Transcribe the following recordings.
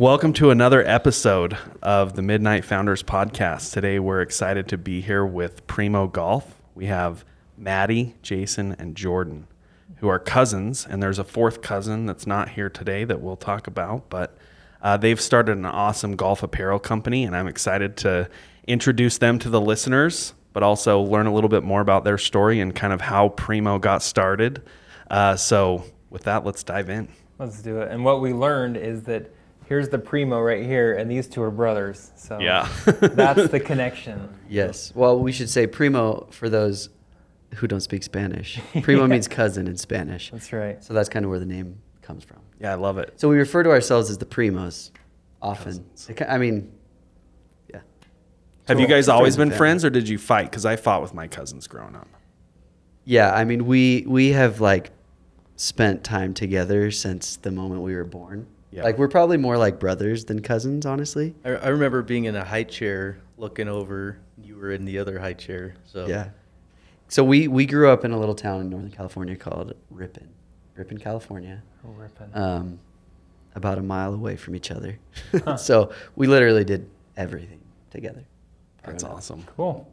Welcome to another episode of the Midnight Founders Podcast. Today we're excited to be here with Primo Golf. We have Matty, Jason, and Jordan, who are cousins, and there's a fourth cousin that's not here today that we'll talk about. But uh, they've started an awesome golf apparel company, and I'm excited to introduce them to the listeners, but also learn a little bit more about their story and kind of how Primo got started. Uh, so, with that, let's dive in. Let's do it. And what we learned is that here's the primo right here, and these two are brothers. So Yeah. that's the connection. Yes. Well, we should say primo for those who don't speak Spanish. Primo Yeah. means cousin in Spanish. That's right. So that's kind of where the name comes from. Yeah, I love it. So we refer to ourselves as the primos often. Cousins. I mean, yeah. Have you guys always Friends been friends, or did you fight? Because I fought with my cousins growing up. Yeah, I mean, we we have like spent time together since the moment we were born. Yeah. Like we're probably more like brothers than cousins, honestly. I, I remember being in a high chair looking over. You were in the other high chair. So Yeah. So we we grew up in a little town in Northern California called Ripon, Ripon, California. Oh, ripping. um, about a mile away from each other. so we literally did everything together. That's awesome. cool.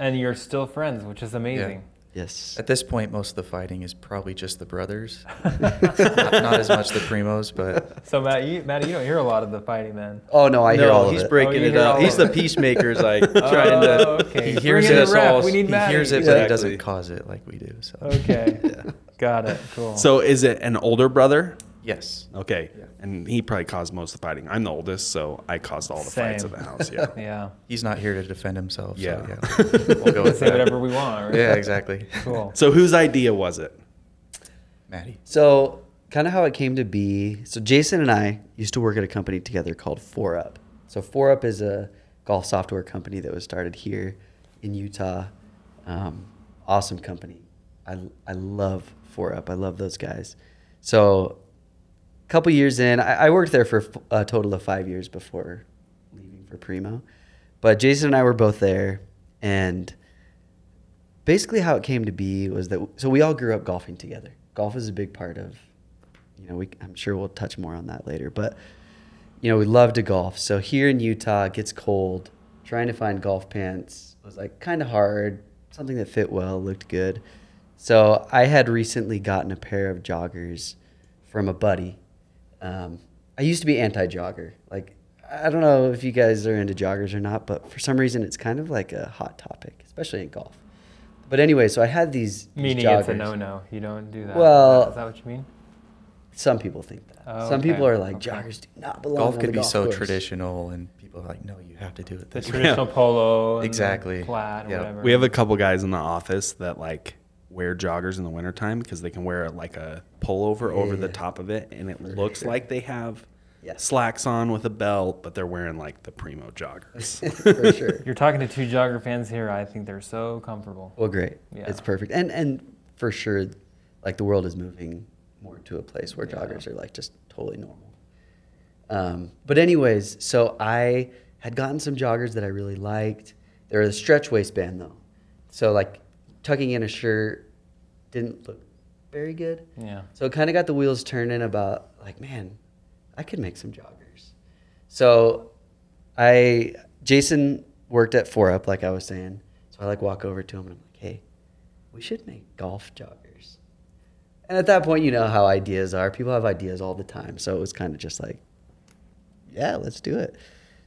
And you're still friends, which is amazing. Yes. At this point, most of the fighting is probably just the brothers, not, not as much the primos, but So Matt, you, Matt, you don't hear a lot of the fighting then. Oh no, I hear no, all of he's it. breaking Oh, it hear up. He's the peacemaker, peacemakers, like oh, trying to. Oh, okay. He hears Bring it the ref. all. We need he Matty. hears it, but he doesn't cause it like we do. So Okay. Yeah. Got it. Cool. So, is it an older brother? Yes. Okay. Yeah. And he probably caused most of the fighting. I'm the oldest, so I caused all the fights Same. at the house. Yeah. yeah. He's not here to defend himself. Yeah. So yeah. We'll go with Say that. whatever we want. Right? Yeah, exactly. Cool. so, whose idea was it? Matty. So kind of how it came to be. So Jason and I used to work at a company together called foreUP. So foreUP is a golf software company that was started here in Utah. Um, awesome company. I I love foreUP. I love those guys. So a couple years in, I, I worked there for a total of five years before leaving for Primo. But Jason and I were both there, and basically how it came to be was that so we all grew up golfing together. Golf is a big part of, you know, we I'm sure we'll touch more on that later, but you know, we love to golf. So here in Utah, it gets cold. Trying to find golf pants was like kind of hard. Something that fit well, looked good. So I had recently gotten a pair of joggers from a buddy. Um, I used to be anti-jogger. Like I don't know if you guys are into joggers or not, but for some reason it's kind of like a hot topic, especially in golf. But anyway, so I had these, these Meaning joggers. it's a no-no. You don't do that. Well- is that, is that what you mean? Some people think that. Oh, Some okay, people are like okay. joggers do not belong Golf could be golf so course." traditional, and people are like, no, you have to do it The this way. traditional polo. And the Exactly. Plaid or Yeah. whatever. We have a couple guys in the office that like wear joggers in the wintertime because they can wear like a pullover over the top of it and it For looks sure. like they have Yeah. slacks on with a belt, but they're wearing like the Primo joggers. for sure. You're talking to two jogger fans here. I think they're so comfortable. Well, great. Yeah. It's perfect. And and for sure, like the world is moving more to a place where Yeah. joggers are like just totally normal. Um, but anyways, so I had gotten some joggers that I really liked. They're a stretch waistband though, so like tucking in a shirt didn't look very good. Yeah. So it kind of got the wheels turning about like, man, I could make some joggers. So I Jason worked at foreUP, like I was saying. So I like walk over to him and I'm like, hey, we should make golf joggers. And at that point, you know how ideas are. People have ideas all the time. So it was kind of just like, yeah, let's do it.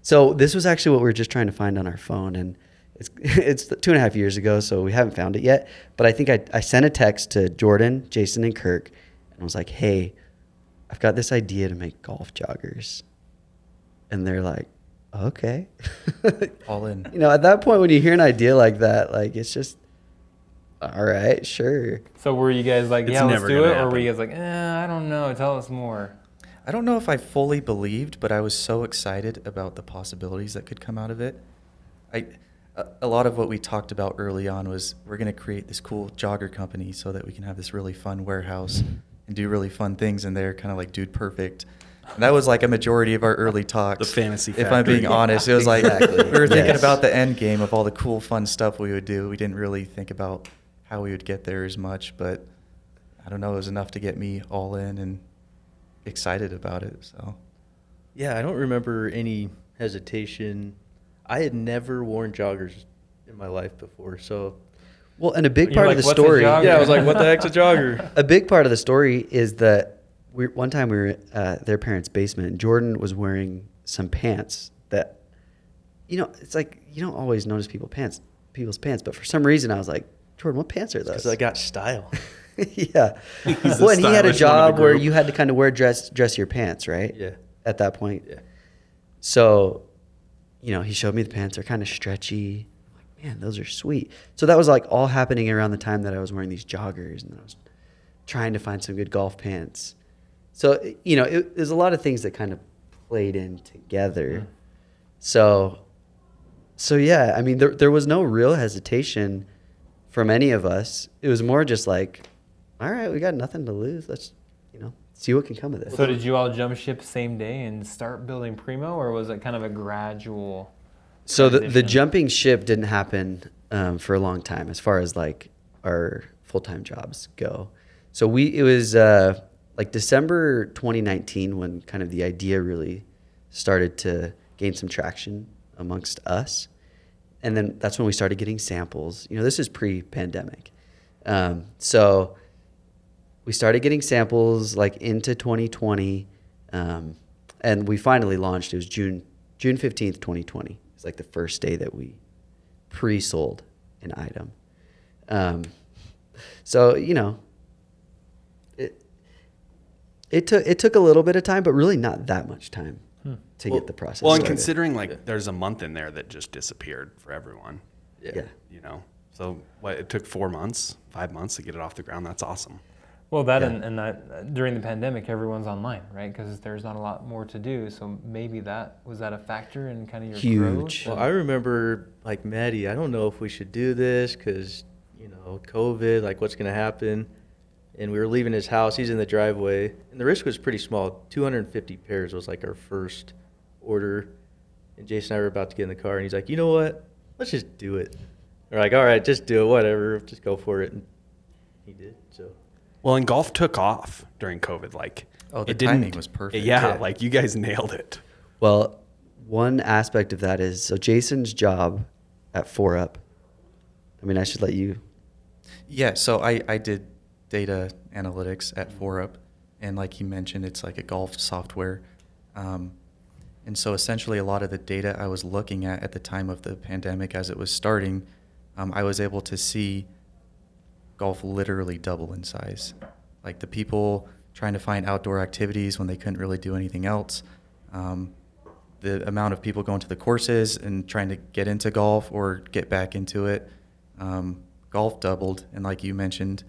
So this was actually what we were just trying to find on our phone, and it's it's two and a half years ago, so we haven't found it yet. But I think I, I sent a text to Jordan, Jason, and Kirk, and I was like, "Hey, I've got this idea to make golf joggers," and they're like, "Okay." All in. You know, at that point, when you hear an idea like that, like it's just, all right, sure. So were you guys like, It's yeah, let's do gonna it, or were you guys like, eh, I don't know, tell us more? I don't know if I fully believed, but I was so excited about the possibilities that could come out of it. I, a, a lot of what we talked about early on was we're going to create this cool jogger company so that we can have this really fun warehouse and do really fun things in there, kind of like Dude Perfect. And that was like a majority of our early talks. The fantasy If I'm being honest, it was like Exactly. we were thinking Yes. about the end game of all the cool, fun stuff we would do. We didn't really think about how we would get there as much, but I don't know. It was enough to get me all in and excited about it. So Yeah, I don't remember any hesitation. I had never worn joggers in my life before, so Well, and a big You're part like, of the story. yeah, I was like, "What the heck's a jogger?" a big part of the story is that we one time we were at uh, their parents' basement. and Jordan was wearing some pants that, you know, it's like you don't always notice people pants, people's pants, but for some reason I was like, Jordan, what pants are those? Because I got style. yeah. He's well, and he had a stylish one of the job where you had to kind of wear dress dress your pants, right? Yeah. At that point. Yeah. So, you know, he showed me the pants. They're kind of stretchy. I'm like, man, those are sweet. So that was like all happening around the time that I was wearing these joggers and I was trying to find some good golf pants. So, you know, it, there's a lot of things that kind of played in together. Mm-hmm. So, so yeah, I mean, there, there was no real hesitation from any of us. It was more just like, all right, we got nothing to lose. Let's, you know, see what can come of this. So did you all jump ship same day and start building Primo, or was it kind of a gradual? So the, the jumping ship didn't happen um, for a long time as far as like our full time jobs go. So we it was uh, like December 2019 when kind of the idea really started to gain some traction amongst us, and then that's when we started getting samples. You know, this is pre pandemic, um, so we started getting samples like into 2020, um, and we finally launched. It was June June 15th, 2020. It's like the first day that we pre-sold an item. Um, so you know, it it took it took a little bit of time, but really not that much time to Well- get the process. Well, and started. considering like there's a month in there that just disappeared for everyone, yeah. you know. So what it took four months, five months to get it off the ground. That's awesome. Well, that Yeah. and, and that during the pandemic, everyone's online, right? Because there's not a lot more to do. So maybe that was that a factor in kind of your Huge. Well, I remember like Matty. I don't know if we should do this because you know COVID. Like, what's gonna happen? And we were leaving his house. He's in the driveway, and the risk was pretty small. 250 pairs was like our first order. And Jason and I were about to get in the car, and he's like, "You know what? Let's just do it." We're like, "All right, just do it. Whatever. Just go for it." And he did. So Well, and golf took off during COVID. Like, Oh, the it didn't- timing was perfect. Yeah, Yeah. like you guys nailed it. Well, one aspect of that is so Jason's job at foreUP. I mean, I should let you. Yeah, so I, I did data analytics at Four foreUP, and like you mentioned, it's like a golf software. Um, and so essentially, a lot of the data I was looking at at the time of the pandemic as it was starting, um, I was able to see golf literally double in size. Like the people trying to find outdoor activities when they couldn't really do anything else. Um, the amount of people going to the courses and trying to get into golf or get back into it. Um, golf doubled, and like you mentioned,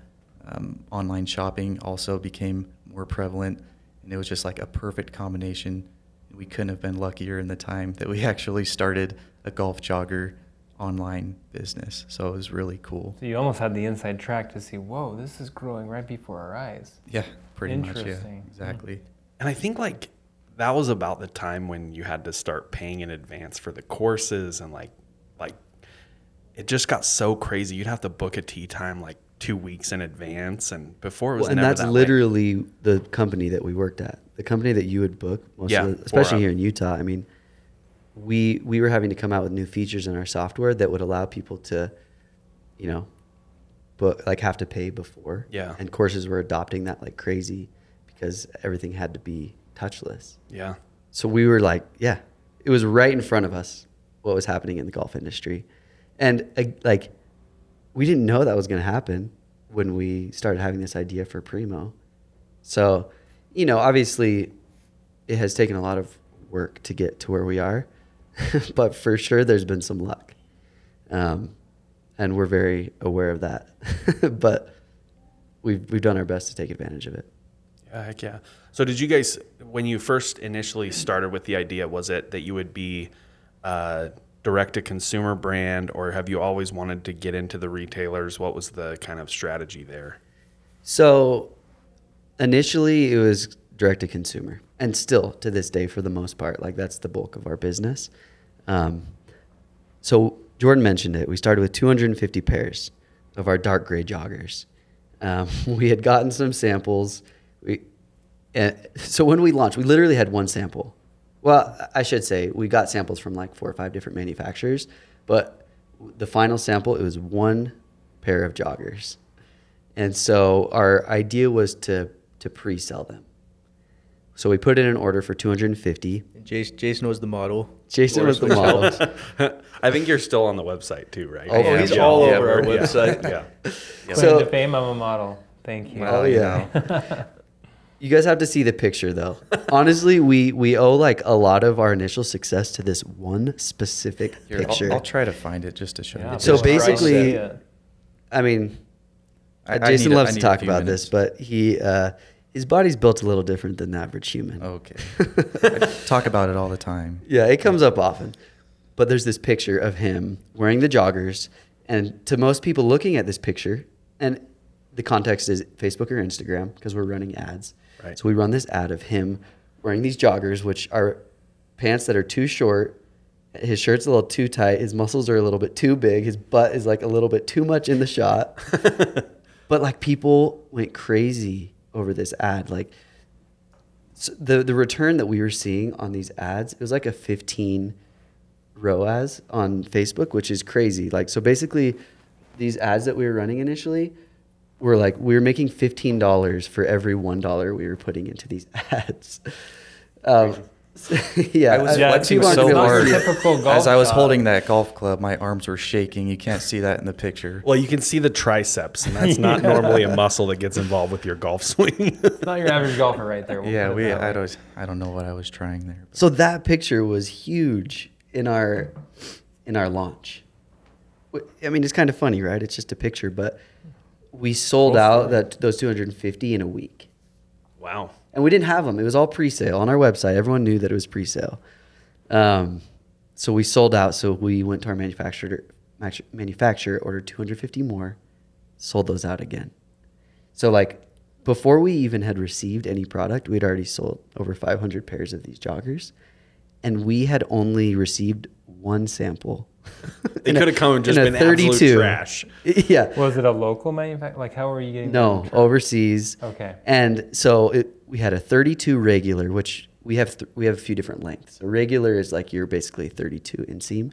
um, online shopping also became more prevalent, and it was just like a perfect combination. We couldn't have been luckier in the time that we actually started a golf jogger online business. So it was really cool. So you almost had the inside track to see, whoa, this is growing right before our eyes. Yeah, pretty much. Yeah, Interesting. Hmm. exactly. And I think like that was about the time when you had to start paying in advance for the courses and like like it just got so crazy. You'd have to book a tee time like two weeks in advance, and before it was Well, and never that's that way. literally the company that we worked at. The company that you would book, most Yeah, of the, especially foreUP. here in Utah. I mean, we we were having to come out with new features in our software that would allow people to, you know, book like have to pay before. Yeah. And courses were adopting that like crazy because everything had to be touchless. yeah. So we were like, yeah, it was right in front of us what was happening in the golf industry. And uh, like, we didn't know that was going to happen when we started having this idea for Primo. So, you know, obviously it has taken a lot of work to get to where we are, but for sure there's been some luck. Um, and we're very aware of that. but we've, we've done our best to take advantage of it. Yeah, heck yeah. So did you guys, when you first initially started with the idea, was it that you would be a direct to consumer brand, or have you always wanted to get into the retailers? What was the kind of strategy there? So initially it was direct to consumer and still to this day for the most part like that's the bulk of our business. Um, so jordan mentioned it. We started with 250 pairs of our dark gray joggers. Um, we had gotten some samples. We, uh, so when we launched we literally had one sample. Well, I should say we got samples from like four or five different manufacturers, but the final sample it was one pair of joggers, and so our idea was to to pre-sell them. So we put in an order for 250. And Jason, Jason was the model. Jason was the Forrest model. I think you're still on the website too, right? Oh, he's all over our website. Yeah. Claim So- to fame, I'm a model. Thank you. Oh yeah. you guys have to see the picture though. Honestly, we we owe like a lot of our initial success to this one specific Here, picture. I'll, I'll try to find it just to show Yeah, you. So basically- I mean, I- I Jason need a- loves I to talk few about this, but he uh, his body's built a little different than the average human. Okay. I talk about it all the time. Yeah, it comes up often. But there's this picture of him wearing the joggers, and to most people looking at this picture, and the context is Facebook or Instagram because we're running ads. Right. So we run this ad of him wearing these joggers, which are pants that are too short. His shirt's a little too tight. His muscles are a little bit too big. His butt is like a little bit too much in the shot. but like people went crazy over this ad. Like so the the return that we were seeing on these ads, it was like a 15 ROAS on Facebook, which is crazy. Like so basically these ads that we were running initially were like we were making $15 for every $1 we were putting into these ads. Um, yeah, I was Yeah, flexing so hard. typical golf As I was shot. holding that golf club, my arms were shaking. You can't see that in the picture. Well, you can see the triceps, and that's not normally a muscle that gets involved with your golf swing. It's not your average golfer right there. we'll yeah, we. I way. don't. I don't know what I was trying there. So that picture was huge in our in our launch. I mean, it's kind of funny, right? It's just a picture, but we sold Go for out that those 250 in a week, wow. and we didn't have them. It was all pre-sale on our website. Everyone knew that it was pre-sale. Um, so we sold out. So we went to our manufacturer manufacturer, ordered 250 more, sold those out again. So like before we even had received any product, we'd already sold over 500 pairs of these joggers, and we had only received one sample. They could have come and just in a been absolute trash. Yeah. Was it a local manufacturer? Like, how are you getting? No, them? overseas. Okay. And so it, we had a 32 regular, which we have th- we have a few different lengths. A regular is like you're basically 32 inseam.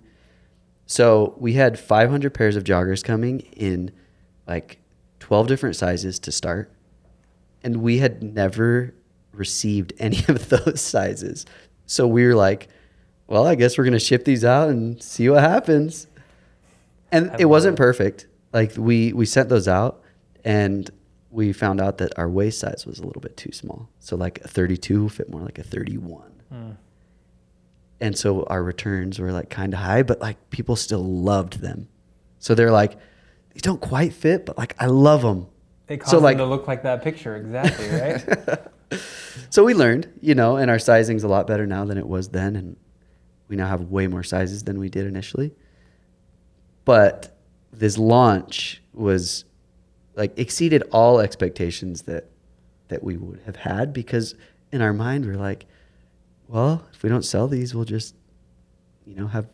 So we had 500 pairs of joggers coming in like 12 different sizes to start, and we had never received any of those sizes. So we were like, well, I guess we're gonna ship these out and see what happens. And it wasn't perfect. Like we we sent those out, and we found out that our waist size was a little bit too small. So like a 32 fit more like a 31. Hmm. And so our returns were like kind of high, but like people still loved them. So they're like, these don't quite fit, but like I love them. It caused So like, to look like that picture exactly, right? so we learned, you know, and our sizing's a lot better now than it was then, and we now have way more sizes than we did initially. But this launch was like exceeded all expectations that that we would have had because in our mind we're like, well, if we don't sell these, we'll just, you know, have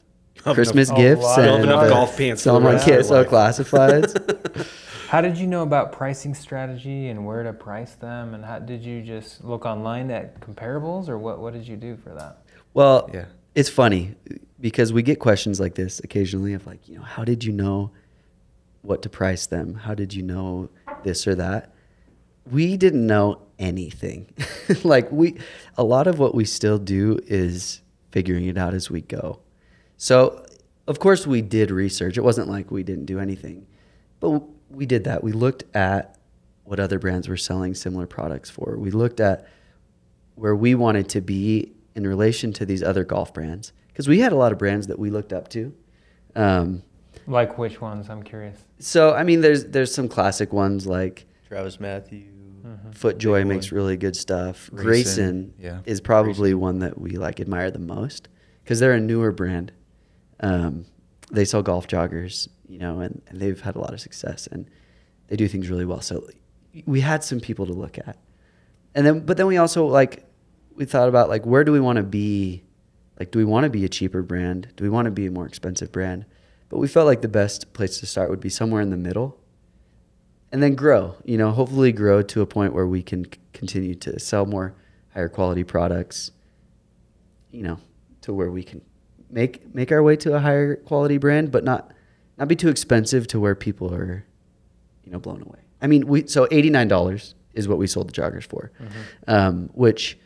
Have Christmas enough- gifts lot and You'll have enough uh, golf pants for sell the them on rest of kits, your sell life. classifieds. how did you know about pricing strategy and where to price them? And how did you just look online at comparables, or what? What did you do for that? Well, Yeah. It's funny because we get questions like this occasionally of like, you know, how did you know what to price them? How did you know this or that? We didn't know anything. like we a lot of what we still do is figuring it out as we go. So, of course we did research. It wasn't like we didn't do anything. But we did that. We looked at what other brands were selling similar products for. We looked at where we wanted to be in relation to these other golf brands because we had a lot of brands that we looked up to. Um, Like which ones? I'm curious. so I mean, there's there's some classic ones like TravisMathew. FootJoy Big makes one. really good stuff. Greyson, Greyson, yeah. is probably one that we like admire the most because they're a newer brand. Um, they sell golf joggers, you know, and, and they've had a lot of success and they do things really well. So we had some people to look at, and then but then we also like we thought about like where do we want to be? Like, do we want to be a cheaper brand? Do we want to be a more expensive brand? But we felt like the best place to start would be somewhere in the middle and then grow you know hopefully grow to a point where we can c- continue to sell more higher quality products you know, to where we can make make our way to a higher quality brand, but not not be too expensive to where people are, you know, blown away. I mean, we so eighty nine dollars is what we sold the joggers for, um, which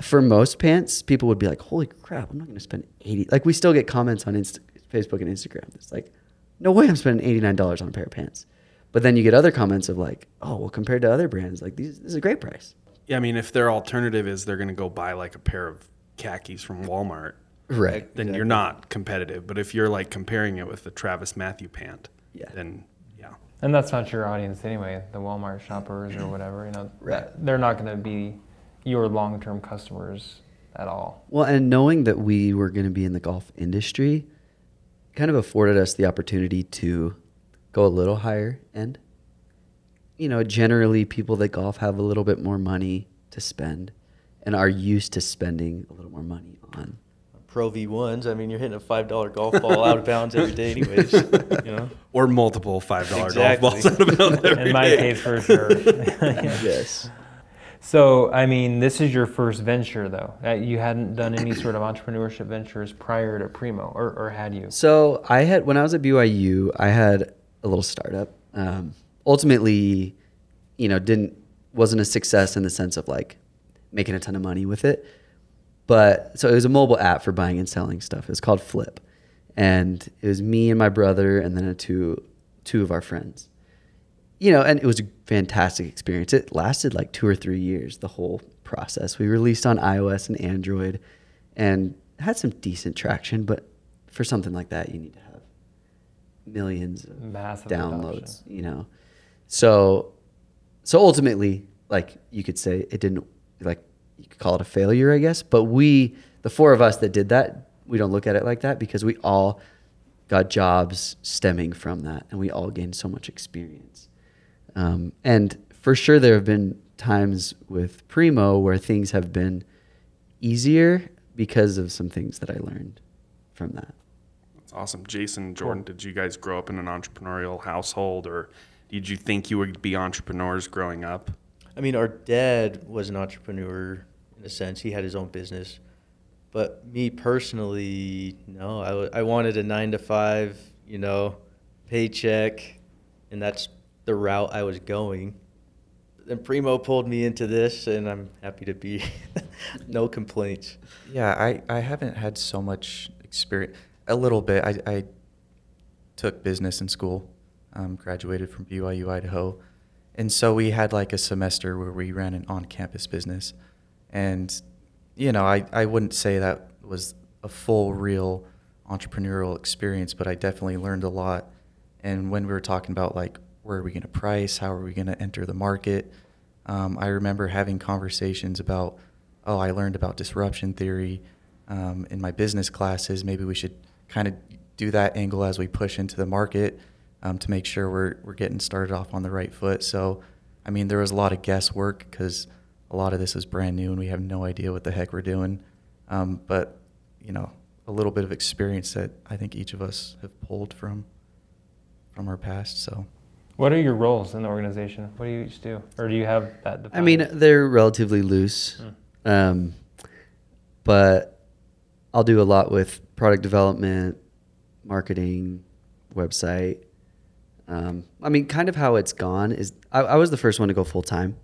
for most pants, people would be like, "Holy crap, I'm not going to spend 80 Like we still get comments on Insta- Facebook and Instagram. It's like, "No way, I'm spending eighty nine dollars on a pair of pants." But then you get other comments of like, "Oh, well, compared to other brands, like these, this is a great price." Yeah, I mean, if their alternative is they're going to go buy like a pair of khakis from Walmart, Right. then you're not competitive. But if you're like comparing it with the TravisMathew pant, Yeah. then yeah. And that's not your audience anyway. The Walmart shoppers or whatever, you know, that, they're not going to be your long-term customers at all. Well, and knowing that we were going to be in the golf industry kind of afforded us the opportunity to go a little higher end. You know, generally people that golf have a little bit more money to spend and are used to spending a little more money on. Pro V1s. I mean, you're hitting a five dollar golf ball out of bounds every day, anyways. You know. Or multiple five dollar Exactly. golf balls out of bounds every In my day. case, for sure. Yeah. Yes. So, I mean, this is your first venture, though. Uh, you hadn't done any sort of entrepreneurship ventures prior to Primo, or, or had you? So I had when I was at BYU, I had a little startup. Um, ultimately, you know, didn't wasn't a success in the sense of like making a ton of money with it. But so it was a mobile app for buying and selling stuff. It was called Flip, and it was me and my brother, and then two two of our friends. You know, and it was a fantastic experience. It lasted like two or three years. The whole process. We released on iOS and Android, and had some decent traction. But for something like that, you need to have millions of Massive downloads. adoption. You know, so so ultimately, like you could say, it didn't like you could call it a failure, I guess. But we, the four of us that did that, we don't look at it like that because we all got jobs stemming from that, and we all gained so much experience. Um, and for sure, there have been times with Primo where things have been easier because of some things that I learned from that. That's awesome. Jason, Jordan, did you guys grow up in an entrepreneurial household or did you think you would be entrepreneurs growing up? I mean, our dad was an entrepreneur in a sense. He had his own business. But me personally, no. I, w- I wanted a nine to five, you know, paycheck, and that's the route I was going. Then Primo pulled me into this, and I'm happy to be. no complaints. Yeah, I, I haven't had so much experience. A little bit. I, I took business in school, um, graduated from BYU, Idaho. And so we had like a semester where we ran an on campus business. And, you know, I, I wouldn't say that was a full, real entrepreneurial experience, but I definitely learned a lot. And when we were talking about like, where are we going to price? How are we going to enter the market? Um, I remember having conversations about, oh, I learned about disruption theory um, in my business classes. Maybe we should kind of do that angle as we push into the market um, to make sure we're, we're getting started off on the right foot. So, I mean, there was a lot of guesswork because a lot of this is brand new and we have no idea what the heck we're doing. Um, but, you know, a little bit of experience that I think each of us have pulled from from our past. So. What are your roles in the organization? What do you each do? Or do you have that defined? I mean, they're relatively loose, Hmm. um, but I'll do a lot with product development, marketing, website. Um, I mean, kind of how it's gone is I, I was the first one to go full time.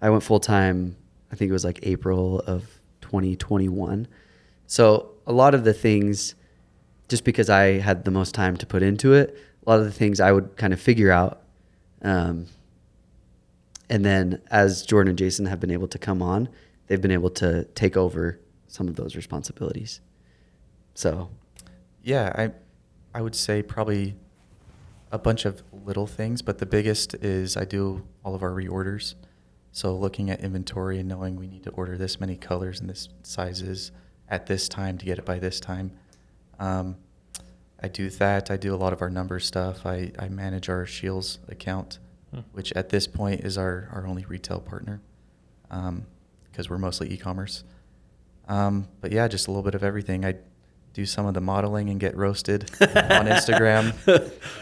I went full time. I think it was like April of 2021. So a lot of the things, just because I had the most time to put into it, a lot of the things I would kind of figure out. Um, and then as Jordan and Jason have been able to come on, they've been able to take over some of those responsibilities. So, Yeah, I I would say probably a bunch of little things, but the biggest is I do all of our reorders. So looking at inventory and knowing we need to order this many colors and this sizes at this time to get it by this time. Um, I do that. I do a lot of our number stuff. I, I manage our Scheels account, Hmm. which at this point is our, our only retail partner because we're mostly e-commerce. Um, but yeah, just a little bit of everything. I do some of the modeling and get roasted on Instagram.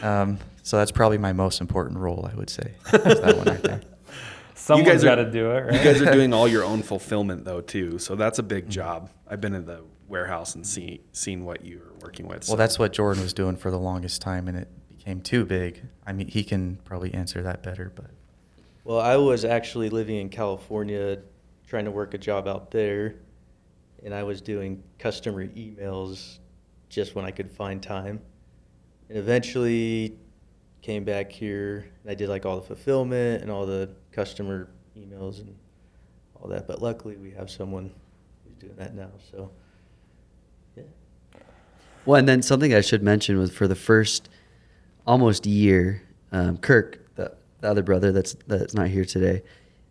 Um, so that's probably my most important role, I would say. is that one right there. Someone's guys got to do it, right? You guys are doing all your own fulfillment though too, so that's a big job. I've been in the warehouse and see, seen what you were working with. so- Well, that's what Jordan was doing for the longest time, and it became too big. I mean, he can probably answer that better, but Well, I was actually living in California, trying to work a job out there, and I was doing customer emails just when I could find time. And eventually came back here and I did like all the fulfillment and all the customer emails and all that. But luckily we have someone who's doing that now. So yeah. Well, and then something I should mention was for the first almost year, um, Kirk, the, the other brother that's that's not here today,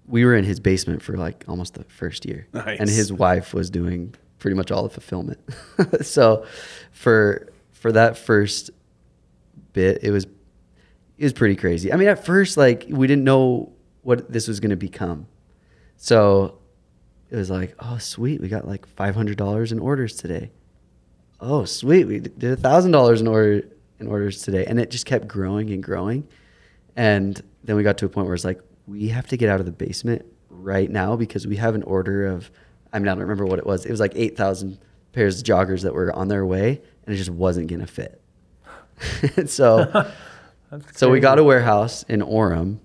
we were in his basement for like almost the first year, Nice. and his wife was doing pretty much all the fulfillment. so, for for that first bit, it was it was pretty crazy. I mean, at first, like we didn't know what this was going to become, so it was like, oh, sweet, we got like five hundred dollars in orders today oh sweet we did a thousand dollars in order in orders today and it just kept growing and growing and then we got to a point where it's like we have to get out of the basement right now because we have an order of i mean i don't remember what it was it was like 8000 pairs of joggers that were on their way and it just wasn't going to fit so so we got a warehouse in Orem.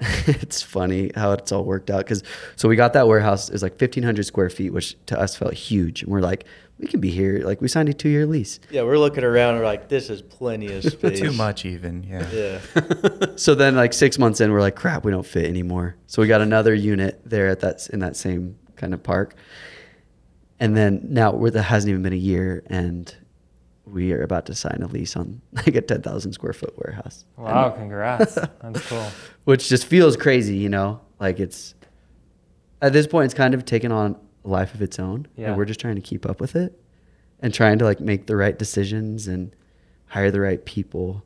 it's funny how it's all worked out because so we got that warehouse. It was like fifteen hundred square feet, which to us felt huge. And we're like, we can be here. Like we signed a two year lease. Yeah, we're looking around we're like, this is plenty of space. too much even. Yeah. Yeah. So then like six months in, we're like, crap, we don't fit anymore. So we got another unit there at that in that same kind of park. And then now we're, that hasn't even been a year, and we are about to sign a lease on like a ten thousand square foot warehouse. Wow, And- congrats. That's cool. which just feels crazy, you know. Like it's at this point, it's kind of taken on a life of its own, Yeah. and we're just trying to keep up with it and trying to like make the right decisions and hire the right people.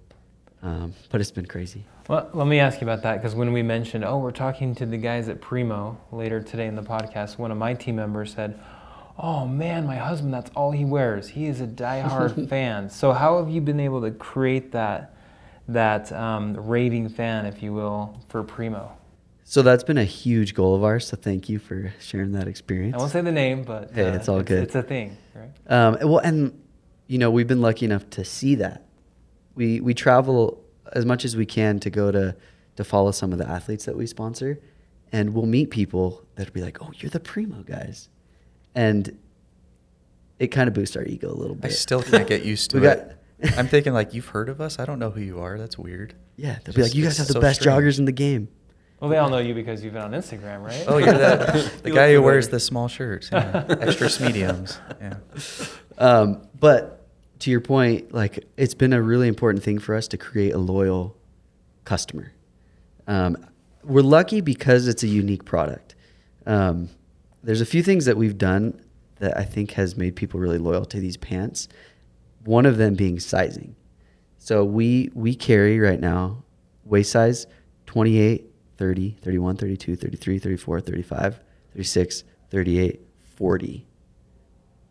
Um, but it's been crazy. Well, let me ask you about that because when we mentioned, oh, we're talking to the guys at Primo later today in the podcast, one of my team members said, oh man, my husband, that's all he wears. He is a diehard fan. So how have you been able to create that that um, raving fan, if you will, for Primo? So that's been a huge goal of ours. So thank you for sharing that experience. I won't say the name, but Hey, uh, it's all good. It's a thing, right? Um, well, and you know, we've been lucky enough to see that. We we travel as much as we can to go to to follow some of the athletes that we sponsor, and we'll meet people that'll be like, "Oh, you're the primo guys," and it kind of boosts our ego a little bit. I still can't get used to We it. got- I'm thinking like you've heard of us. I don't know who you are. That's weird. yeah, they'll be like, "You guys it's have the so best strange. joggers in the game." Well, they all know you because you've been on Instagram, right? Oh, you're that the You guy who wears the small shirts, yeah. extra mediums. Yeah. Um, but to your point, like it's been a really important thing for us to create a loyal customer. Um, we're lucky because it's a unique product. Um, there's a few things that we've done that I think has made people really loyal to these pants. One of them being sizing. So we we carry right now waist size 28, 30, 31, 32, 33, 34, 35, 36, 38, 40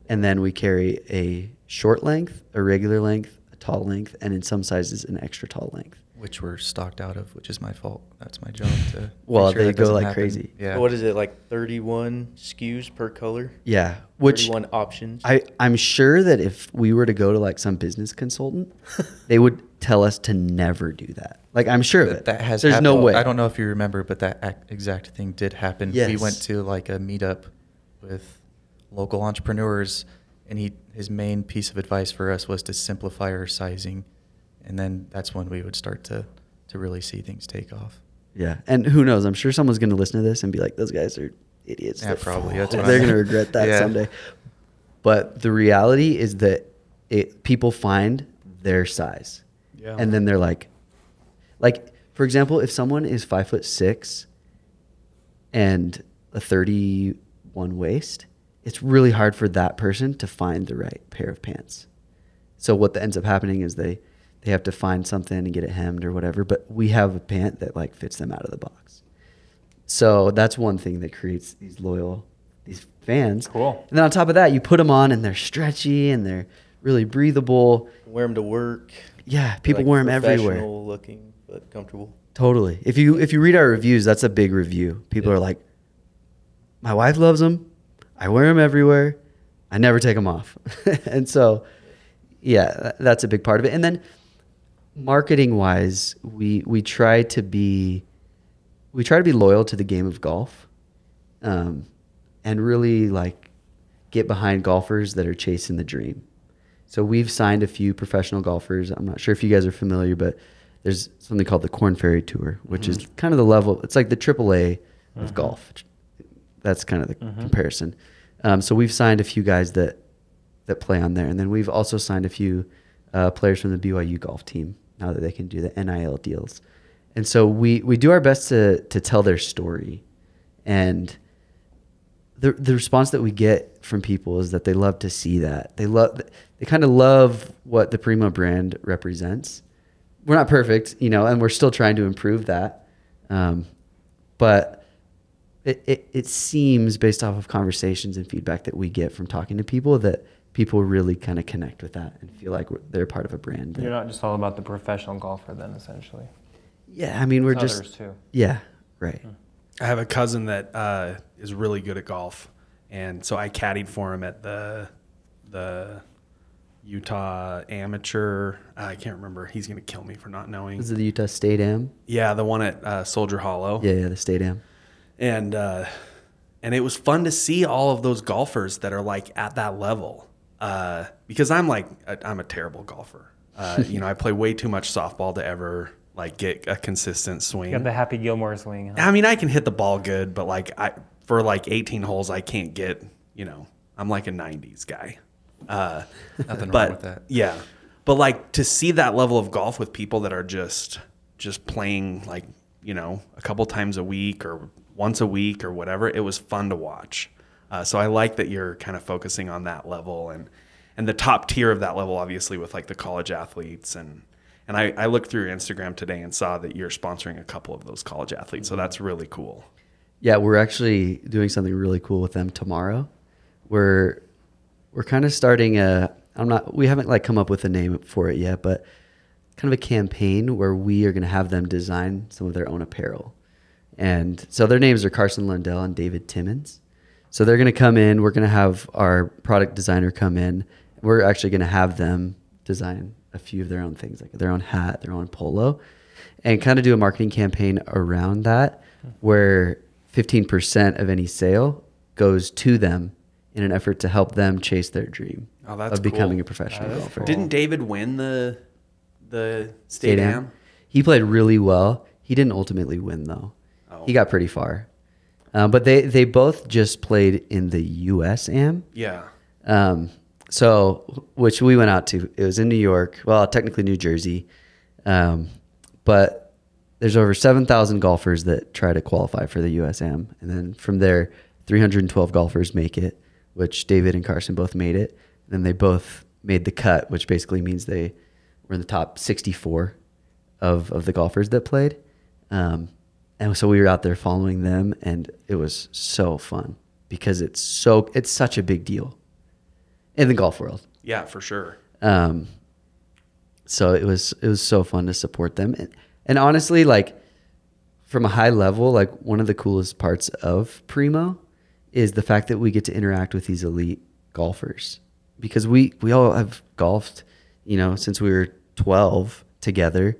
and then we carry a short length, a regular length, a tall length, and in some sizes an extra tall length. Which we're stocked out of, which is my fault. That's my job to. Well, sure they go like happen. crazy. Yeah. What is it, like 31 SKUs per color? Yeah, which 31 options? I I'm sure that if we were to go to like some business consultant, they would tell us to never do that. Like I'm sure of That, it. that has There's no way. I don't know if you remember, but that exact thing did happen. We went to like a meetup with local entrepreneurs, and he his main piece of advice for us was to simplify our sizing, and then that's when we would start to to really see things take off. Yeah, and who knows? I'm sure someone's going to listen to this and be like, "Those guys are idiots." Yeah, They're- probably. That's They're going to regret that Yeah. someday. But the reality is that it people find their size, Yeah. and then they're like, like for example, if someone is five foot six and a 31 waist, it's really hard for that person to find the right pair of pants. So what that ends up happening is they they have to find something and get it hemmed or whatever. But we have a pant that like fits them out of the box. So that's one thing that creates these loyal these fans. Cool. And then on top of that, you put them on and they're stretchy and they're really breathable. Wear them to work. Yeah, people like, wear them everywhere. looking, but comfortable. Totally. If you if you read our reviews, that's a big review. People Yeah. are like, "My wife loves them. I wear them everywhere. I never take them off." and so, yeah, that's a big part of it. And then, marketing wise, we we try to be we try to be loyal to the game of golf, um, and really like get behind golfers that are chasing the dream. So we've signed a few professional golfers. I'm not sure if you guys are familiar, but there's something called the Korn Ferry Tour, which is kind of the level. It's like the AAA of golf. That's kind of the comparison. Um, so we've signed a few guys that that play on there, and then we've also signed a few uh, players from the BYU golf team now that they can do the NIL deals. And so we we do our best to to tell their story, and the the response that we get from people is that they love to see that they love they kind of love what the Primo brand represents. We're not perfect, you know, and we're still trying to improve that, um, but it, it it seems based off of conversations and feedback that we get from talking to people that people really kind of connect with that and feel like they're part of a brand. You're not just all about the professional golfer then, essentially. yeah, I mean we're It's just too. yeah, right. I have a cousin that uh, is really good at golf, and so I caddied for him at the the Utah Amateur. I can't remember. He's gonna kill me for not knowing. Is it the Utah State Am? Yeah, the one at uh, Soldier Hollow. Yeah, yeah, the State Am. and uh, and it was fun to see all of those golfers that are like at that level. Uh, because I'm like I- I'm a terrible golfer. Uh, you know, I play way too much softball to ever like get a consistent swing. You got the Happy Gilmore swing. huh? I mean, I can hit the ball good, but like I for like 18 holes, I can't get. You know, I'm like a 90s guy. Uh, Nothing but wrong with that. yeah, but like to see that level of golf with people that are just just playing like you know a couple times a week or once a week or whatever, it was fun to watch. Uh, so I like that you're kind of focusing on that level and and the top tier of that level, obviously with like the college athletes and. And I, I looked through your Instagram today and saw that you're sponsoring a couple of those college athletes. So that's really cool. Yeah, we're actually doing something really cool with them tomorrow. We're we're kind of starting a I'm not we haven't like come up with a name for it yet, but kind of a campaign where we are going to have them design some of their own apparel. And so their names are Carson Lundell and David Timmins. So they're going to come in, we're going to have our product designer come in. We're actually going to have them design a few of their own things, like their own hat, their own polo, and kind of do a marketing campaign around that hmm. where 15% of any sale goes to them in an effort to help them chase their dream Oh, that's of becoming cool. a professional golfer. cool. Didn't David win the the state State Am. am? He played really well. He didn't ultimately win though. Oh. He got pretty far. Um, but they they both just played in the U.S. Am. Yeah. Um, so which we went out to. It was in New York. Well, technically New Jersey, um, but there's over seven thousand golfers that try to qualify for the U.S. Am, and then from there, 312 golfers make it, which David and Carson both made it. And then they both made the cut, which basically means they were in the top 64 of of the golfers that played. Um, and so we were out there following them, and it was so fun because it's so it's such a big deal in the golf world. Yeah, for sure. Um, so it was it was so fun to support them, and, and honestly, like from a high level, like one of the coolest parts of Primo is the fact that we get to interact with these elite golfers because we we all have golfed, you know, since we were twelve together,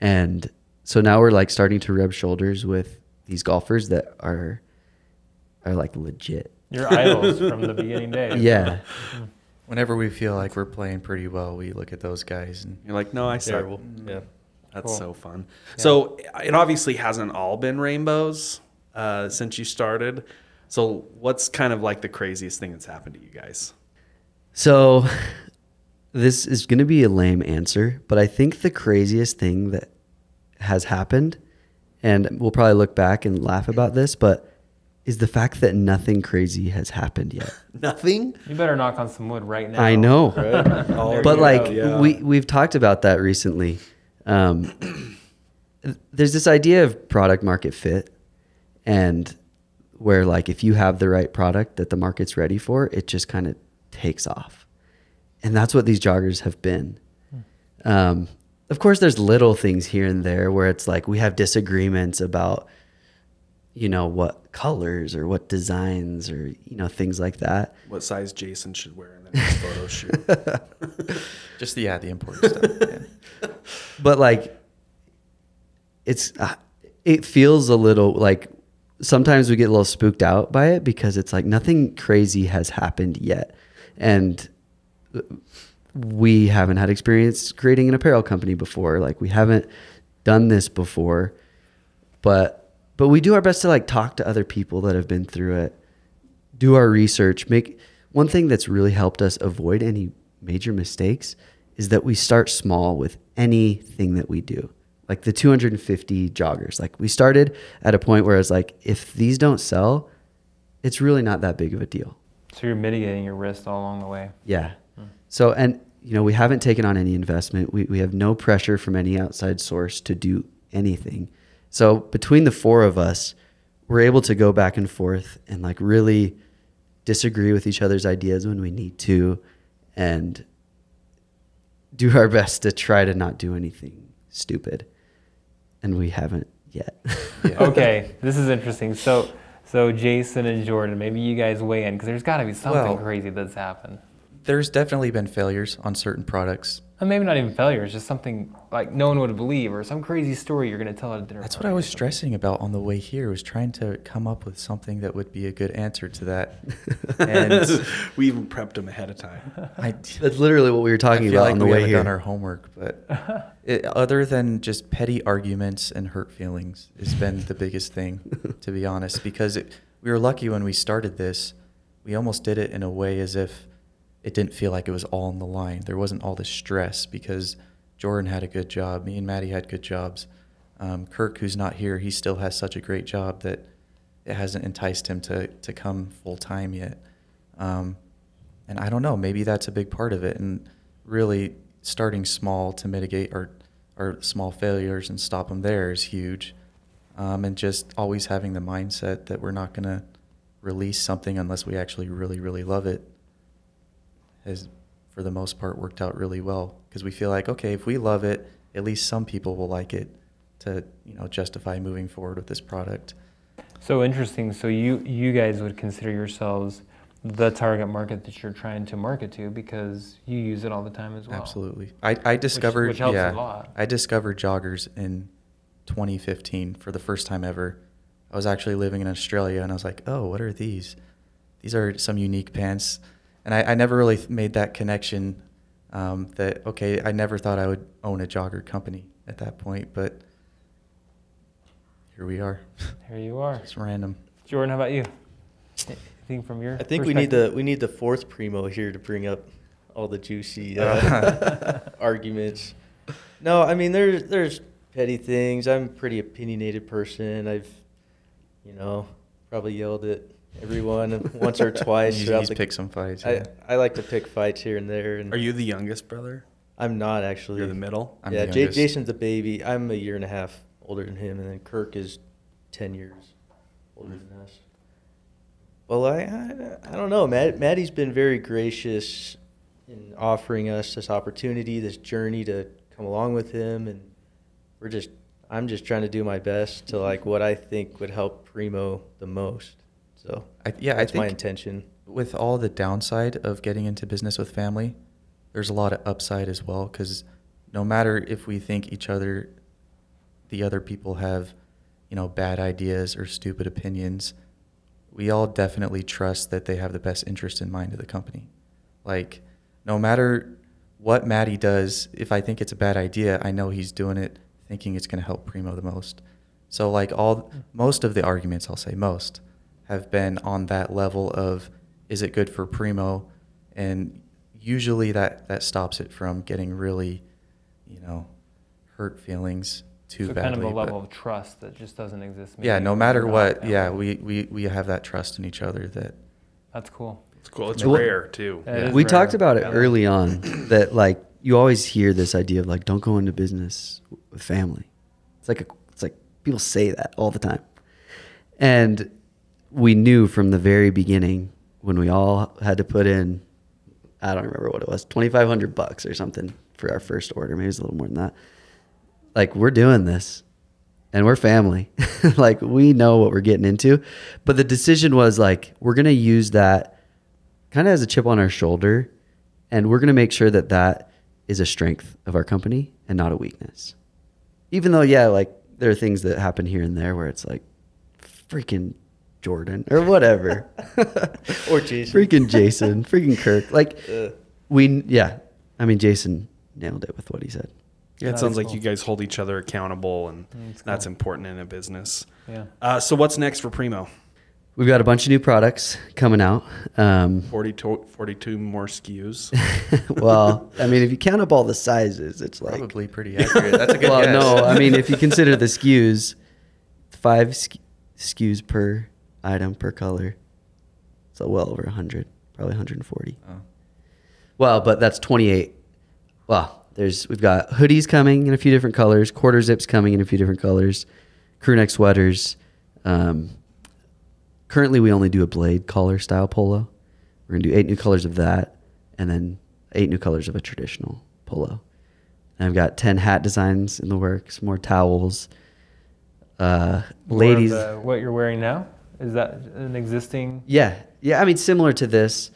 and so now we're like starting to rub shoulders with these golfers that are are like legit. Your idols from the beginning days. Yeah. Whenever we feel like we're playing pretty well, we look at those guys and You're like, no, I suck. Terrible. Yeah. That's Cool. so fun. So it obviously hasn't all been rainbows uh, since you started. So what's kind of like the craziest thing that's happened to you guys? So this is going to be a lame answer, but I think the craziest thing that has happened, and we'll probably look back and laugh about this, but is the fact that nothing crazy has happened yet. Nothing. You better knock on some wood right now. I know. Right? But like. Yeah. we we've talked about that recently. Um, there's this idea of product market fit, and where like if you have the right product that the market's ready for, it just kind of takes off, and that's what these joggers have been. Um, of course, there's little things here and there where it's like we have disagreements about, you know, what colors or what designs or you know things like that. What size Jason should wear photo shoot. Just the yeah, the important stuff. Yeah. but like it's uh, it feels a little like sometimes we get a little spooked out by it because it's like nothing crazy has happened yet and we haven't had experience creating an apparel company before like we haven't done this before but but we do our best to like talk to other people that have been through it do our research make one thing that's really helped us avoid any major mistakes is that we start small with anything that we do like the 250 joggers like we started at a point where it's like if these don't sell it's really not that big of a deal So you're mitigating your risk all along the way. yeah. Hmm. So, and you know, we haven't taken on any investment. We we have no pressure from any outside source to do anything. So between the four of us, we're able to go back and forth and like really disagree with each other's ideas when we need to, and do our best to try to not do anything stupid. And we haven't yet. okay, this is interesting. So, so Jason and Jordan, maybe you guys weigh in because there's got to be something Well- crazy that's happened. There's definitely been failures on certain products. And maybe not even failure, it's just something like no one would believe or some crazy story you're going to tell at a dinner. That's what I was stressing about on the way here. Was trying to come up with something that would be a good answer to that. And we even prepped them ahead of time. I, That's literally what we were talking I feel about like on the we way haven't here. done our homework, but it, other than just petty arguments and hurt feelings, has been the biggest thing, to be honest. Because it, we were lucky when we started this. We almost did it in a way as if it didn't feel like it was all on the line. There wasn't all this stress because Jordan had a good job. Me and Matty had good jobs. Um, Kirk, who's not here, he still has such a great job that it hasn't enticed him to, to come full time yet. Um, and I don't know, maybe that's a big part of it. And really starting small to mitigate our, our small failures and stop them there is huge. Um, and just always having the mindset that we're not going to release something unless we actually really, really love it has, for the most part, worked out really well. Because we feel like, okay, if we love it, at least some people will like it to, you know, justify moving forward with this product. So interesting. So you you guys would consider yourselves the target market that you're trying to market to because you use it all the time as well. Absolutely. I, I discovered which helps a yeah, lot. I discovered joggers in 2015 for the first time ever. I was actually living in Australia and I was like, oh, what are these? These are some unique pants. And I, I never really made that connection um, that, okay, I never thought I would own a jogger company at that point, but here we are. Here you are. It's random. Jordan, how about you? Anything from your I think we need the we need the fourth primo here to bring up all the juicy uh, arguments. No, I mean there's there's petty things. I'm a pretty opinionated person. I've, you know, probably yelled at everyone once or twice. He's, throughout he's the- picked some fights. I, yeah. I like to pick fights here and there. And Are you the youngest brother? I'm not actually. You're the middle. I'm yeah, the J- Jason's a baby. I'm a year and a half older than him, and then Kirk is ten years older than us. Well, I I, I don't know. Matt, Matty's been very gracious in offering us this opportunity, this journey to come along with him, and we're just I'm just trying to do my best to like what I think would help Primo the most. So I, yeah, that's I think my intention. with all the downside of getting into business with family, there's a lot of upside as well. Because no matter if we think each other, the other people have, you know, bad ideas or stupid opinions, we all definitely trust that they have the best interest in mind of the company. Like, no matter what Matty does, if I think it's a bad idea, I know he's doing it thinking it's going to help Primo the most. So, like, all most of the arguments, I'll say most, have been on that level of is it good for Primo? And usually that, that stops it from getting really, you know, hurt feelings too so badly. kind of a but- level of trust that just doesn't exist. yeah, no matter what, family. yeah, we, we, we have that trust in each other that That's cool. It's cool. It's Well- rare too. Yeah, we rare. talked about it Yeah. early on that like you always hear this idea of like don't go into business with family. It's like a, it's like people say that all the time, and we knew from the very beginning when we all had to put in, I don't remember what it was, twenty five hundred bucks or something for our first order. Maybe it was a little more than that. like we're doing this and we're family. like we know what we're getting into. But the decision was like we're going to use that kind of as a chip on our shoulder and we're going to make sure that that is a strength of our company and not a weakness. Even though yeah, like there are things that happen here and there where it's like freaking Jordan or whatever. Or Jason. freaking Jason, freaking Kirk. Like Uh, we yeah, I mean Jason nailed it with what he said. Yeah, it That sounds like cool. you guys hold each other accountable, and That's that's cool. important in a business. Yeah. Uh, so what's next for Primo? We've got a bunch of new products coming out. Um, 42, 42 more SKUs. well, I mean, if you count up all the sizes, it's like. Probably pretty accurate. That's a good well, guess. no, I mean, if you consider the SKUs, five SKUs per item per color, so well over 100, probably 140. Oh. Well, but that's 28. Well, there's we've got hoodies coming in a few different colors, quarter zips coming in a few different colors, crew neck sweaters. Um, currently, we only do a blade collar style polo. We're gonna do eight new colors of that, and then eight new colors of a traditional polo. And I've got ten hat designs in the works, more towels. Uh, More of ladies, the- what you're wearing now is that an existing? yeah, yeah. I mean, similar to this.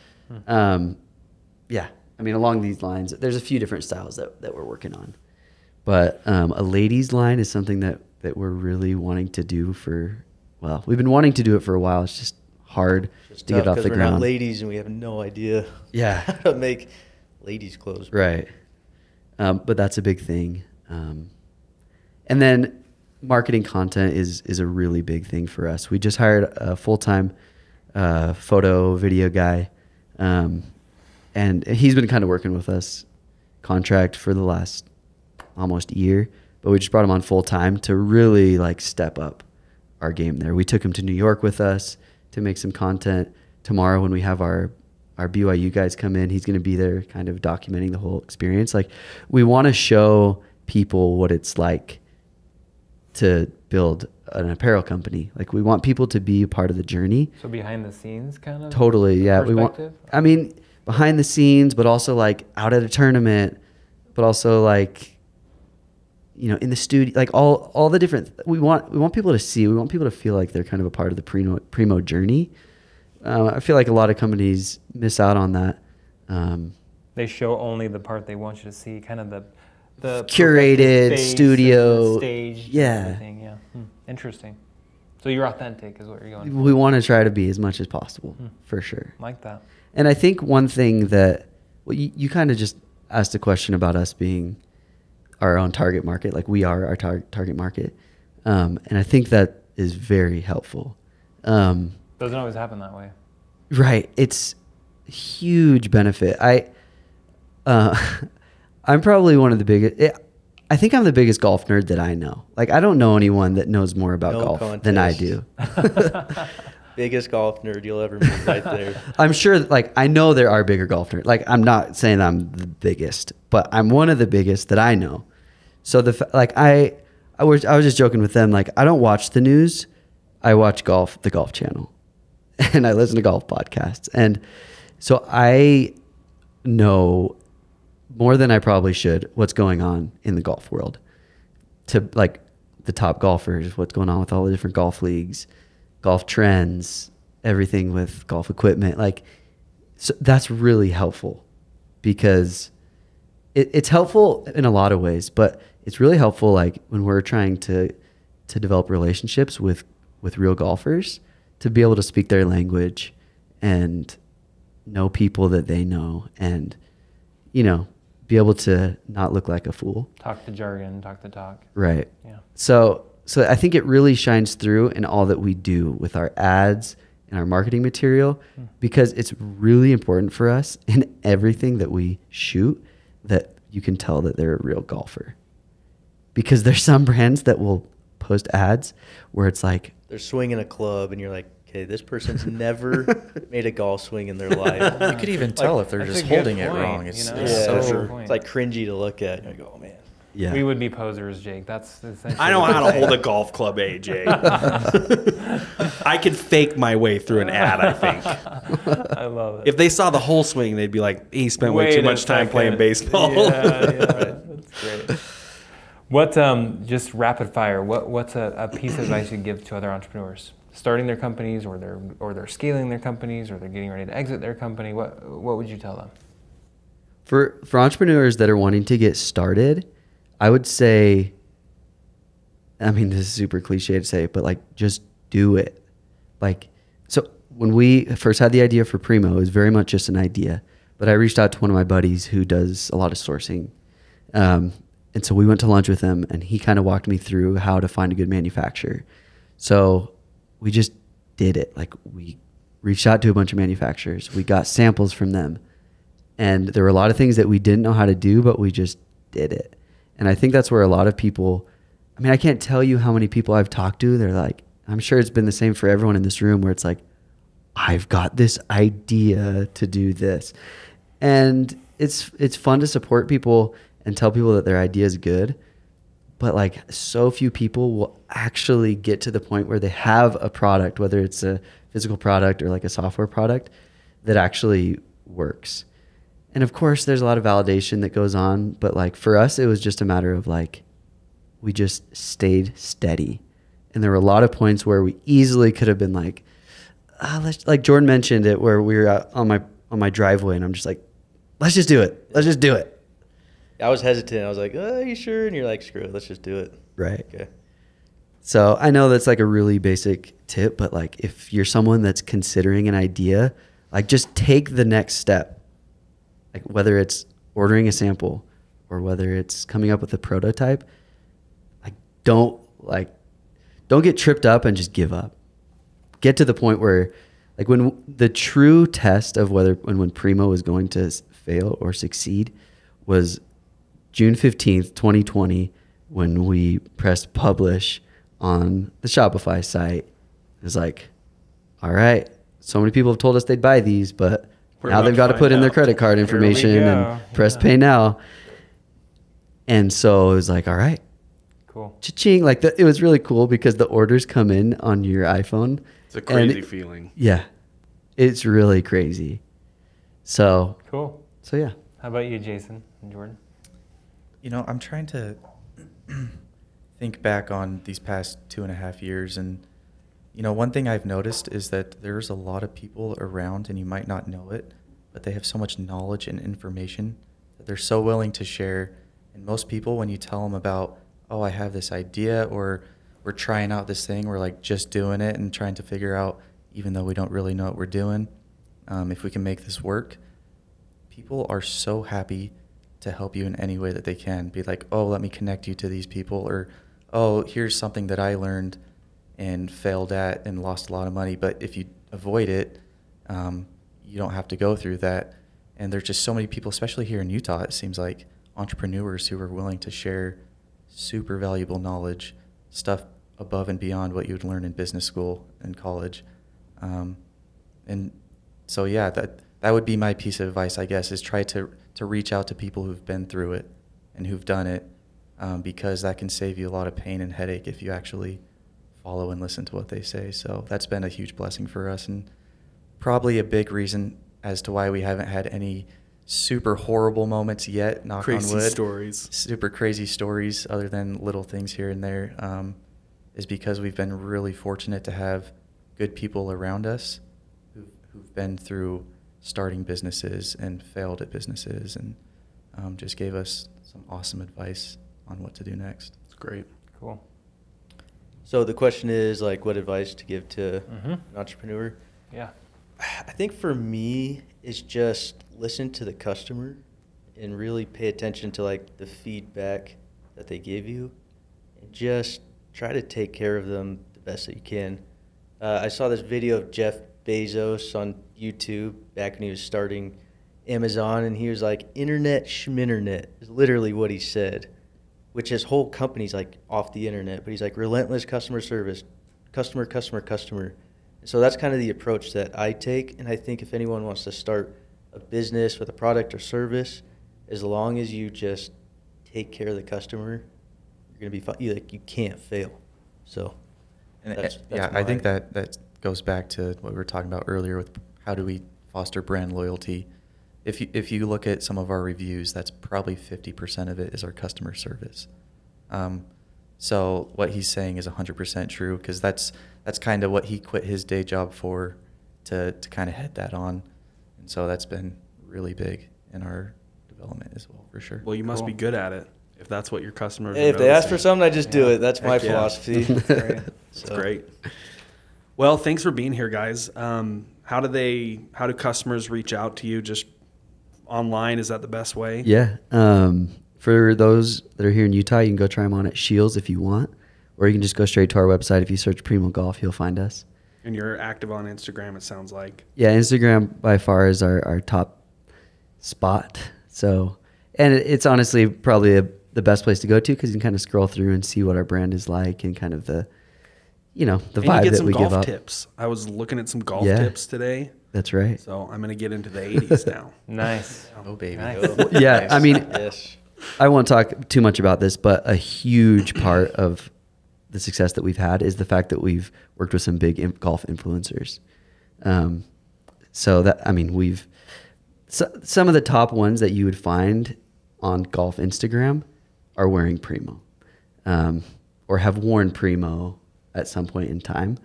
Um, yeah, I mean, along these lines, there's a few different styles that, that we're working on, but um, a ladies line is something that that we're really wanting to do for. Well, we've been wanting to do it for a while. It's just hard Just to get tough off 'cause the we're ground. not ladies and we have no idea Yeah. how to make ladies clothes. Right. Um, but that's a big thing. Um, and then marketing content is is a really big thing for us. We just hired a full time uh, photo video guy, um, and he's been kind of working with us contract for the last almost year. But we just brought him on full time to really like step up our game there. We took him to New York with us to make some content. Tomorrow when we have our our BYU guys come in, he's going to be there kind of documenting the whole experience. Like we want to show people what it's like to build an apparel company. Like we want people to be a part of the journey. So behind the scenes, kind of. Totally, yeah. We want. I mean, behind the scenes, but also like out at a tournament, but also like, you know, in the studio, like all all the different. We want we want people to see. We want people to feel like they're kind of a part of the primo primo journey. Uh, I feel like a lot of companies miss out on that. Um, They show only the part they want you to see, kind of the the Curated perfected space the studio, stage, yeah. yeah. Hmm. Interesting. So you're authentic, is what you're going. For. we want to try to be as much as possible, Hmm. for sure. Like that. And I think one thing that well, you, you kind of just asked a question about us being our own target market, like we are our tar- target market, um, and I think that is very helpful. Um, Doesn't always happen that way. right, it's huge benefit. I, uh, I'm probably one of the biggest. It, I think I'm the biggest golf nerd that I know. Like I don't know anyone that knows more about No golf than I do. Biggest golf nerd you'll ever meet right there. I'm sure, like, I know there are bigger golf nerds. Like, I'm not saying I'm the biggest, but I'm one of the biggest that I know. So the like, I, I was, I was just joking with them. Like, I don't watch the news. I watch golf, the Golf Channel, and I listen to golf podcasts. And so I know more than I probably should what's going on in the golf world. To like the top golfers, what's going on with all the different golf leagues, golf trends, everything with golf equipment. Like, so that's really helpful because it, it's helpful in a lot of ways, but it's really helpful like when we're trying to to develop relationships with with real golfers to be able to speak their language and know people that they know and you know be able to not look like a fool Talk the jargon, talk the talk. right Yeah. so so I think it really shines through in all that we do with our ads and our marketing material Hmm. because it's really important for us in everything that we shoot that you can tell that they're a real golfer. Because there's some brands that will post ads where it's like They're swinging a club, and you're like, okay, this person's never made a golf swing in their life. You could even tell if they're That's a just good holding it point, wrong. you It's, know? it's Yeah, so for sure. Point. It's like cringy to look at. And you go, oh man. yeah. We would be posers, Jake. That's essentially. I know what how to hold a golf club, AJ. I could fake my way through an ad, I think. I love it. If they saw the whole swing, they'd be like, he spent way Wait too a much time second. playing baseball. Yeah, yeah, that's great. What um, just rapid fire? What what's a, a piece of advice you give to other entrepreneurs starting their companies, or they're or they're scaling their companies, or they're getting ready to exit their company? What what would you tell them? For for entrepreneurs that are wanting to get started, I would say. I mean, this is super cliche to say, but like, just do it. Like, so when we first had the idea for Primo, it was very much just an idea. But I reached out to one of my buddies who does a lot of sourcing. Um, and so we went to lunch with him, and he kind of walked me through how to find a good manufacturer. So we just did it. Like, we reached out to a bunch of manufacturers, we got samples from them. And there were a lot of things that we didn't know how to do, but we just did it. And I think that's where a lot of people, I mean, I can't tell you how many people I've talked to. They're like, I'm sure it's been the same for everyone in this room where it's like, I've got this idea to do this. And it's it's fun to support people and tell people that their idea is good. But like so few people will actually get to the point where they have a product, whether it's a physical product or like a software product that actually works. And of course there's a lot of validation that goes on, but like for us it was just a matter of like we just stayed steady. And there were a lot of points where we easily could have been like, ah, let's like Jordan mentioned it where we were on my on my driveway and I'm just like, let's just do it. Let's just do it. I was hesitant. I was like, oh, "Are you sure?" And you're like, "Screw it, let's just do it." Right. Okay. So I know that's like a really basic tip, but like if you're someone that's considering an idea, like just take the next step. Like whether it's ordering a sample or whether it's coming up with a prototype, like don't like don't get tripped up and just give up. Get to the point where like when the true test of whether when when Primo was going to fail or succeed was June 15th, 2020, when we pressed publish on the Shopify site. It was like, all right, so many people have told us they'd buy these, but We're now they've got to put in their credit card information and press Yeah. pay now. And so it was like, all right, Cool. cha-ching. Like the, it was really cool because the orders come in on your iPhone. It's a crazy it- feeling. Yeah, it's really crazy. So, Cool. so yeah. How about you, Jason and Jordan? You know, I'm trying to think back on these past two and a half years, and you know, one thing I've noticed is that there's a lot of people around, and you might not know it, but they have so much knowledge and information that they're so willing to share. And most people, when you tell them about, oh, I have this idea, or we're trying out this thing, we're like just doing it and trying to figure out, even though we don't really know what we're doing, um, if we can make this work people are so happy to help you in any way that they can. Be like, oh, let me connect you to these people, or oh, here's something that I learned and failed at and lost a lot of money. But if you avoid it, um, you don't have to go through that. And there's just so many people, especially here in Utah, it seems like entrepreneurs who are willing to share super valuable knowledge, stuff above and beyond what you would learn in business school and college. Um, and so yeah, that that would be my piece of advice, I guess, is try to to reach out to people who've been through it and who've done it, um, because that can save you a lot of pain and headache if you actually follow and listen to what they say. So that's been a huge blessing for us, and probably a big reason as to why we haven't had any super horrible moments yet. Knock Crazy on wood. stories. Super crazy stories, other than little things here and there, um, is because we've been really fortunate to have good people around us who've, who've been through starting businesses and failed at businesses and um, just gave us some awesome advice on what to do next. It's great. Cool. So the question is like, what advice to give to Mhm. an entrepreneur? Yeah. I think for me, it's just listen to the customer and really pay attention to like the feedback that they give you, and just try to take care of them the best that you can. Uh, I saw this video of Jeff Bezos on YouTube back when he was starting Amazon, and he was like, "Internet schminternet" is literally what he said, which his whole company's like off the internet. But he's like relentless customer service, customer, customer, customer. So that's kind of the approach that I take, and I think if anyone wants to start a business with a product or service, as long as you just take care of the customer, you're gonna be fine. You, like you can't fail. So That's- uh, that's yeah, I think that that goes back to what we were talking about earlier with how do we foster brand loyalty. If you if you look at some of our reviews, that's probably fifty percent of it is our customer service. Um, so what he's saying is 100% true because that's that's kind of what he quit his day job for to to kind of head that on, and so that's been really big in our development as well for sure. Well, you must be good at it if that's what your customers. Hey, are if they ask for something, I just do it. That's my yeah. philosophy. That's great. It's So- great. Well, thanks for being here, guys. Um, how do they? How do customers reach out to you? Just online? Is that the best way? Yeah. Um, for those that are here in Utah, you can go try them on at Scheels if you want, or you can just go straight to our website. If you search Primo Golf, you'll find us. And you're active on Instagram. It sounds like. Yeah, Instagram by far is our, our top spot. So, and it's honestly probably a, the best place to go to because you can kind of scroll through and see what our brand is like and kind of the, you know, the and you vibe get that some we golf give up. tips. I was looking at some golf Yeah. tips today, That's right. so I'm gonna get into the 80s now. Nice. Oh baby. Nice. Oh, Yeah, I mean, yes. I won't talk too much about this, but a huge part of the success that we've had is the fact that we've worked with some big in- golf influencers. Um, so that I mean, we've so, some of the top ones that you would find on golf Instagram are wearing Primo, um, or have worn Primo at some point in time.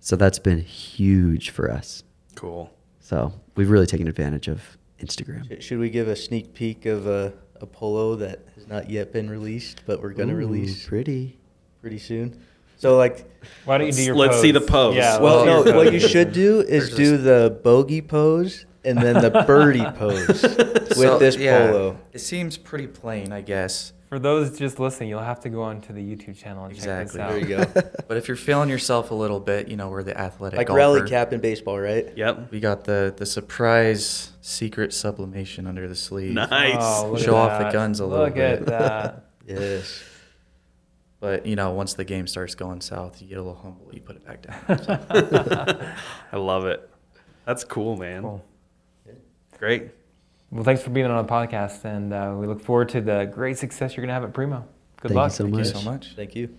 So that's been huge for us. Cool. So we've really taken advantage of Instagram. Should- Should we give a sneak peek of a, a polo that has not yet been released, but we're gonna release pretty. pretty soon? So like, Why don't you do your Let's pose? see the pose. Yeah. well, let's no, see your what you should do is There's do this- the bogey pose and then the birdie pose with So, this yeah, polo. It seems pretty plain, I guess. For those just listening, you'll have to go onto the YouTube channel and Exactly. check There this you out. go. But if you're feeling yourself a little bit, you know, we're the athletic like golfer. rally cap in baseball, right? Yep. We got the the surprise secret sublimation under the sleeve. Nice. Oh, oh Show off the guns a little Look at bit. that. Yes. But you know, once the game starts going south, you get a little humble. You put it back down. I love it. That's cool, man. Cool. Great. Well, thanks for being on the podcast, and uh, we look forward to the great success you're going to have at Primo. Good Thank you luck. so Thank much. you so much. Thank you.